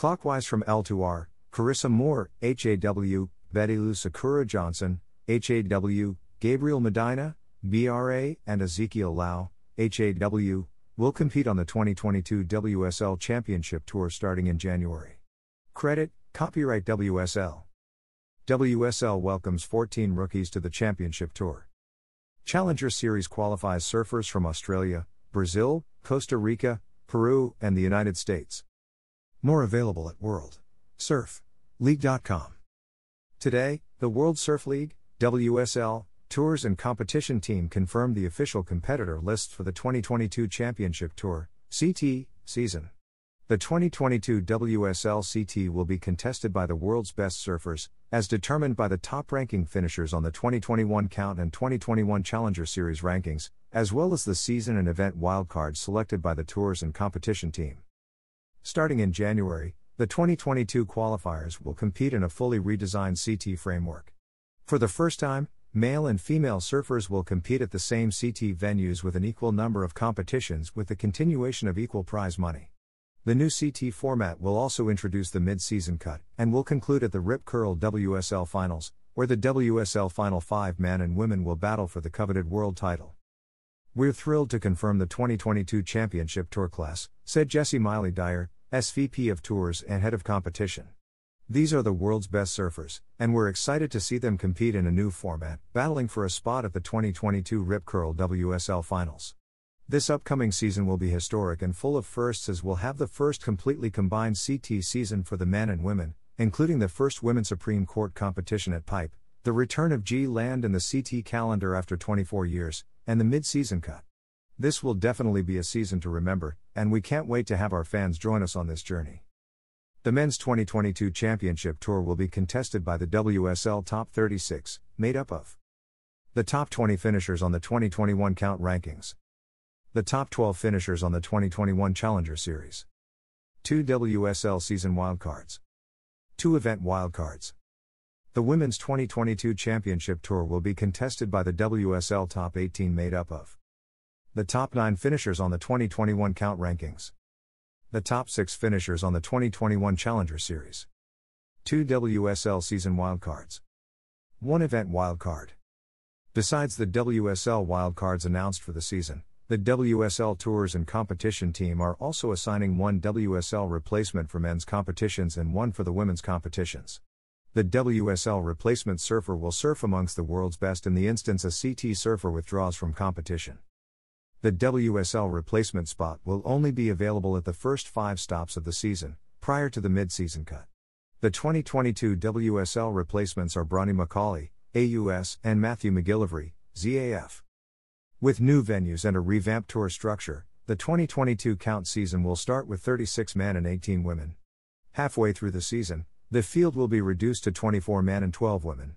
Clockwise from L to R, Carissa Moore, HAW, Betty Lou Sakura Johnson, HAW, Gabriel Medina, BRA, and Ezekiel Lau, HAW, will compete on the 2022 WSL Championship Tour starting in January. Credit, copyright WSL. WSL welcomes 14 rookies to the Championship Tour. Challenger Series qualifies surfers from Australia, Brazil, Costa Rica, Peru, and the United States. More available at worldsurfleague.com. Today, the World Surf League, WSL, Tours and Competition Team confirmed the official competitor lists for the 2022 Championship Tour, CT, season. The 2022 WSL CT will be contested by the world's best surfers, as determined by the top ranking finishers on the 2021 Count and 2021 Challenger Series rankings, as well as the season and event wildcards selected by the Tours and Competition Team. Starting in January, the 2022 qualifiers will compete in a fully redesigned CT framework. For the first time, male and female surfers will compete at the same CT venues with an equal number of competitions with the continuation of equal prize money. The new CT format will also introduce the mid season cut and will conclude at the Rip Curl WSL Finals, where the WSL Final 5 men and women will battle for the coveted world title. We're thrilled to confirm the 2022 Championship Tour class, said Jessi Miley Dyer, SVP of Tours and Head of Competition. These are the world's best surfers, and we're excited to see them compete in a new format, battling for a spot at the 2022 Rip Curl WSL Finals. This upcoming season will be historic and full of firsts as we'll have the first completely combined CT season for the men and women, including the first Women's Supreme Court competition at Pipe, the return of G Land in the CT calendar after 24 years, and the mid season cut. This will definitely be a season to remember, and we can't wait to have our fans join us on this journey. The men's 2022 championship tour will be contested by the WSL Top 36, made up of the top 20 finishers on the 2021 count rankings, the top 12 finishers on the 2021 Challenger Series. 2 WSL season wildcards. 2 event wildcards. The Women's 2022 Championship Tour will be contested by the WSL Top 18 made up of the top 9 finishers on the 2021 count rankings. The top 6 finishers on the 2021 Challenger Series. 2 WSL season wildcards. 1 event wildcard. Besides the WSL wildcards announced for the season, the WSL Tours and Competition team are also assigning one WSL replacement for men's competitions and one for the women's competitions. The WSL replacement surfer will surf amongst the world's best in the instance a CT surfer withdraws from competition. The WSL replacement spot will only be available at the first five stops of the season, prior to the mid season cut. The 2022 WSL replacements are Bronnie Macaulay, AUS, and Matthew McGillivray, ZAF. With new venues and a revamped tour structure, the 2022 count season will start with 36 men and 18 women. Halfway through the season, the field will be reduced to 24 men and 12 women.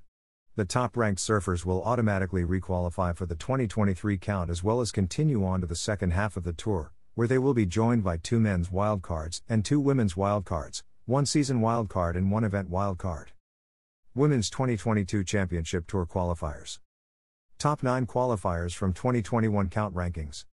The top ranked surfers will automatically requalify for the 2023 count as well as continue on to the second half of the tour, where they will be joined by two men's wildcards and two women's wildcards, one season wildcard and one event wildcard. Women's 2022 Championship Tour qualifiers. Top 9 qualifiers from 2021 count rankings.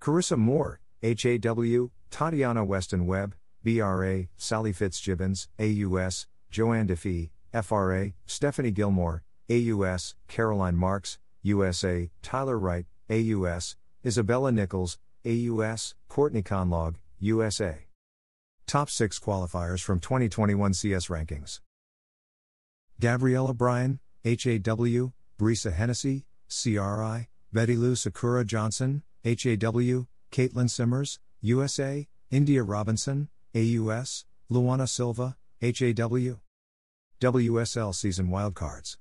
Carissa Moore, HAW, Tatiana Weston Webb, BRA, Sally Fitzgibbons, AUS, Johanne Defay, FRA, Stephanie Gilmore, AUS, Caroline Marks, USA, Tyler Wright, AUS, Isabella Nichols, AUS, Courtney Conlogue, USA. Top 6 qualifiers from 2021 CS rankings. Gabriela Bryan, HAW, Brisa Hennessy, CRI, Betty Lou Sakura Johnson, HAW, Caitlin Simmers, USA, India Robinson, AUS, Luana Silva, HAW. WSL Season Wildcards.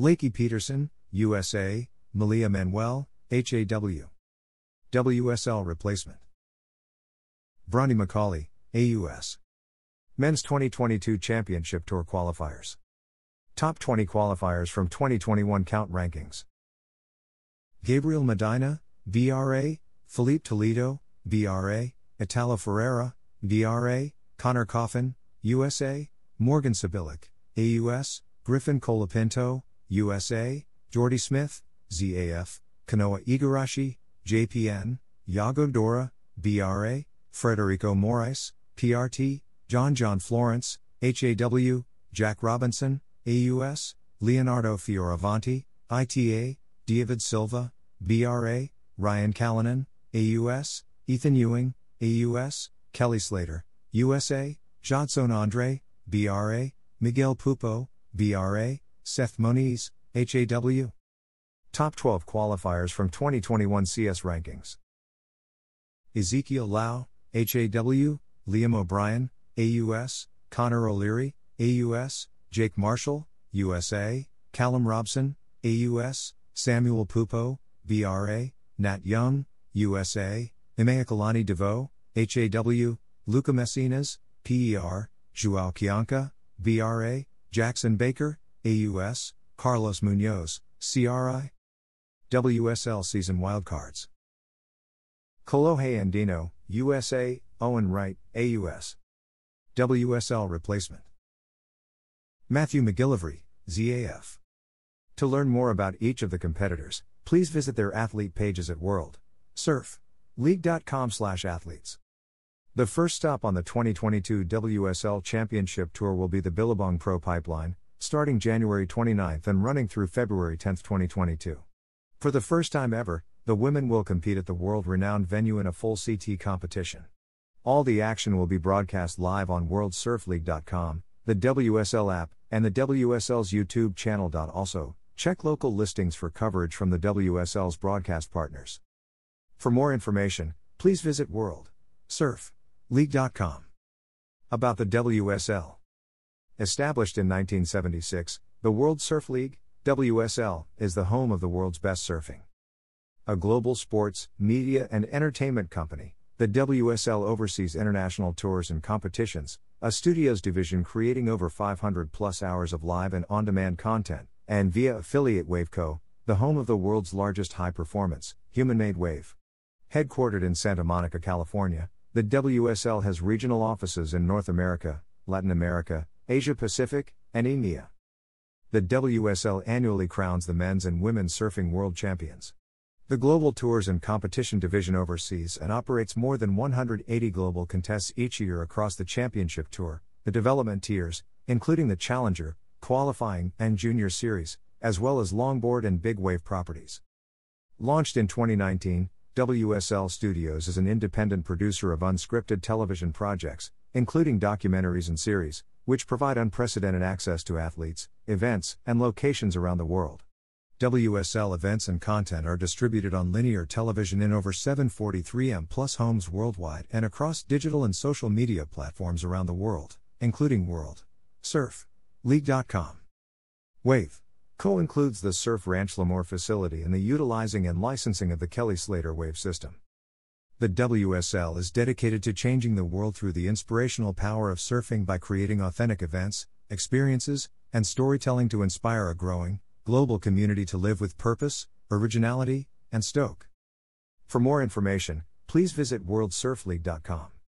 Lakey Peterson, USA, Malia Manuel, HAW. WSL Replacement. Bronnie Macaulay, AUS. Men's 2022 Championship Tour Qualifiers. Top 20 qualifiers from 2021 count rankings. Gabriel Medina, BRA, Filipe Toledo, BRA, Italo Ferreira, BRA, Conner Coffin, USA, Morgan Cibilic, AUS, Griffin Colapinto, USA, Jordy Smith, ZAF, Kanoa Igarashi, JPN, Yago Dora, BRA, Frederico Morais, PRT, John John Florence, HAW, Jack Robinson, AUS, Leonardo Fioravanti, ITA, David Silva, BRA, Ryan Callinan, AUS, Ethan Ewing, AUS, Kelly Slater, USA, Jadson Andre, BRA, Miguel Pupo, BRA, Seth Moniz, HAW. Top 12 qualifiers from 2021 CS rankings. Ezekiel Lau, HAW, Liam O'Brien, AUS, Connor O'Leary, AUS, Jake Marshall, USA, Callum Robson, AUS, Samuel Pupo, BRA, Nat Young, USA, Imaikalani DeVoe, HAW, Lucca Mesinas, PER, Joao Chianca, BRA, Jackson Baker, AUS, Carlos Munoz, CRI. WSL Season Wildcards. Kolohe Andino, USA, Owen Wright, AUS. WSL Replacement. Matthew McGillivray, ZAF. To learn more about each of the competitors, please visit their athlete pages at World Surf League.com/athletes. The first stop on the 2022 WSL Championship Tour will be the Billabong Pro Pipeline, starting January 29 and running through February 10, 2022. For the first time ever, the women will compete at the world renowned venue in a full CT competition. All the action will be broadcast live on WorldSurfLeague.com, the WSL app, and the WSL's YouTube channel. Also, check local listings for coverage from the WSL's broadcast partners. For more information, please visit worldsurfleague.com. About the WSL. Established in 1976, the World Surf League, WSL, is the home of the world's best surfing. A global sports, media, and entertainment company, the WSL oversees international tours and competitions, a studios division creating over 500 plus hours of live and on demand content, and via affiliate Waveco, the home of the world's largest high performance, human made wave. Headquartered in Santa Monica, California, the WSL has regional offices in North America, Latin America, Asia Pacific, and EMEA. The WSL annually crowns the men's and women's surfing world champions. The Global Tours and Competition Division oversees and operates more than 180 global contests each year across the Championship Tour, the development tiers, including the Challenger, Qualifying, and Junior Series, as well as longboard and big wave properties. Launched in 2019, WSL Studios is an independent producer of unscripted television projects, including documentaries and series, which provide unprecedented access to athletes, events, and locations around the world. WSL events and content are distributed on linear television in over 743M plus homes worldwide and across digital and social media platforms around the world, including World Surf League.com. Wave Co includes the Surf Ranch Lemoore facility and the utilizing and licensing of the Kelly Slater Wave system. The WSL is dedicated to changing the world through the inspirational power of surfing by creating authentic events, experiences, and storytelling to inspire a growing, global community to live with purpose, originality, and stoke. For more information, please visit worldsurfleague.com.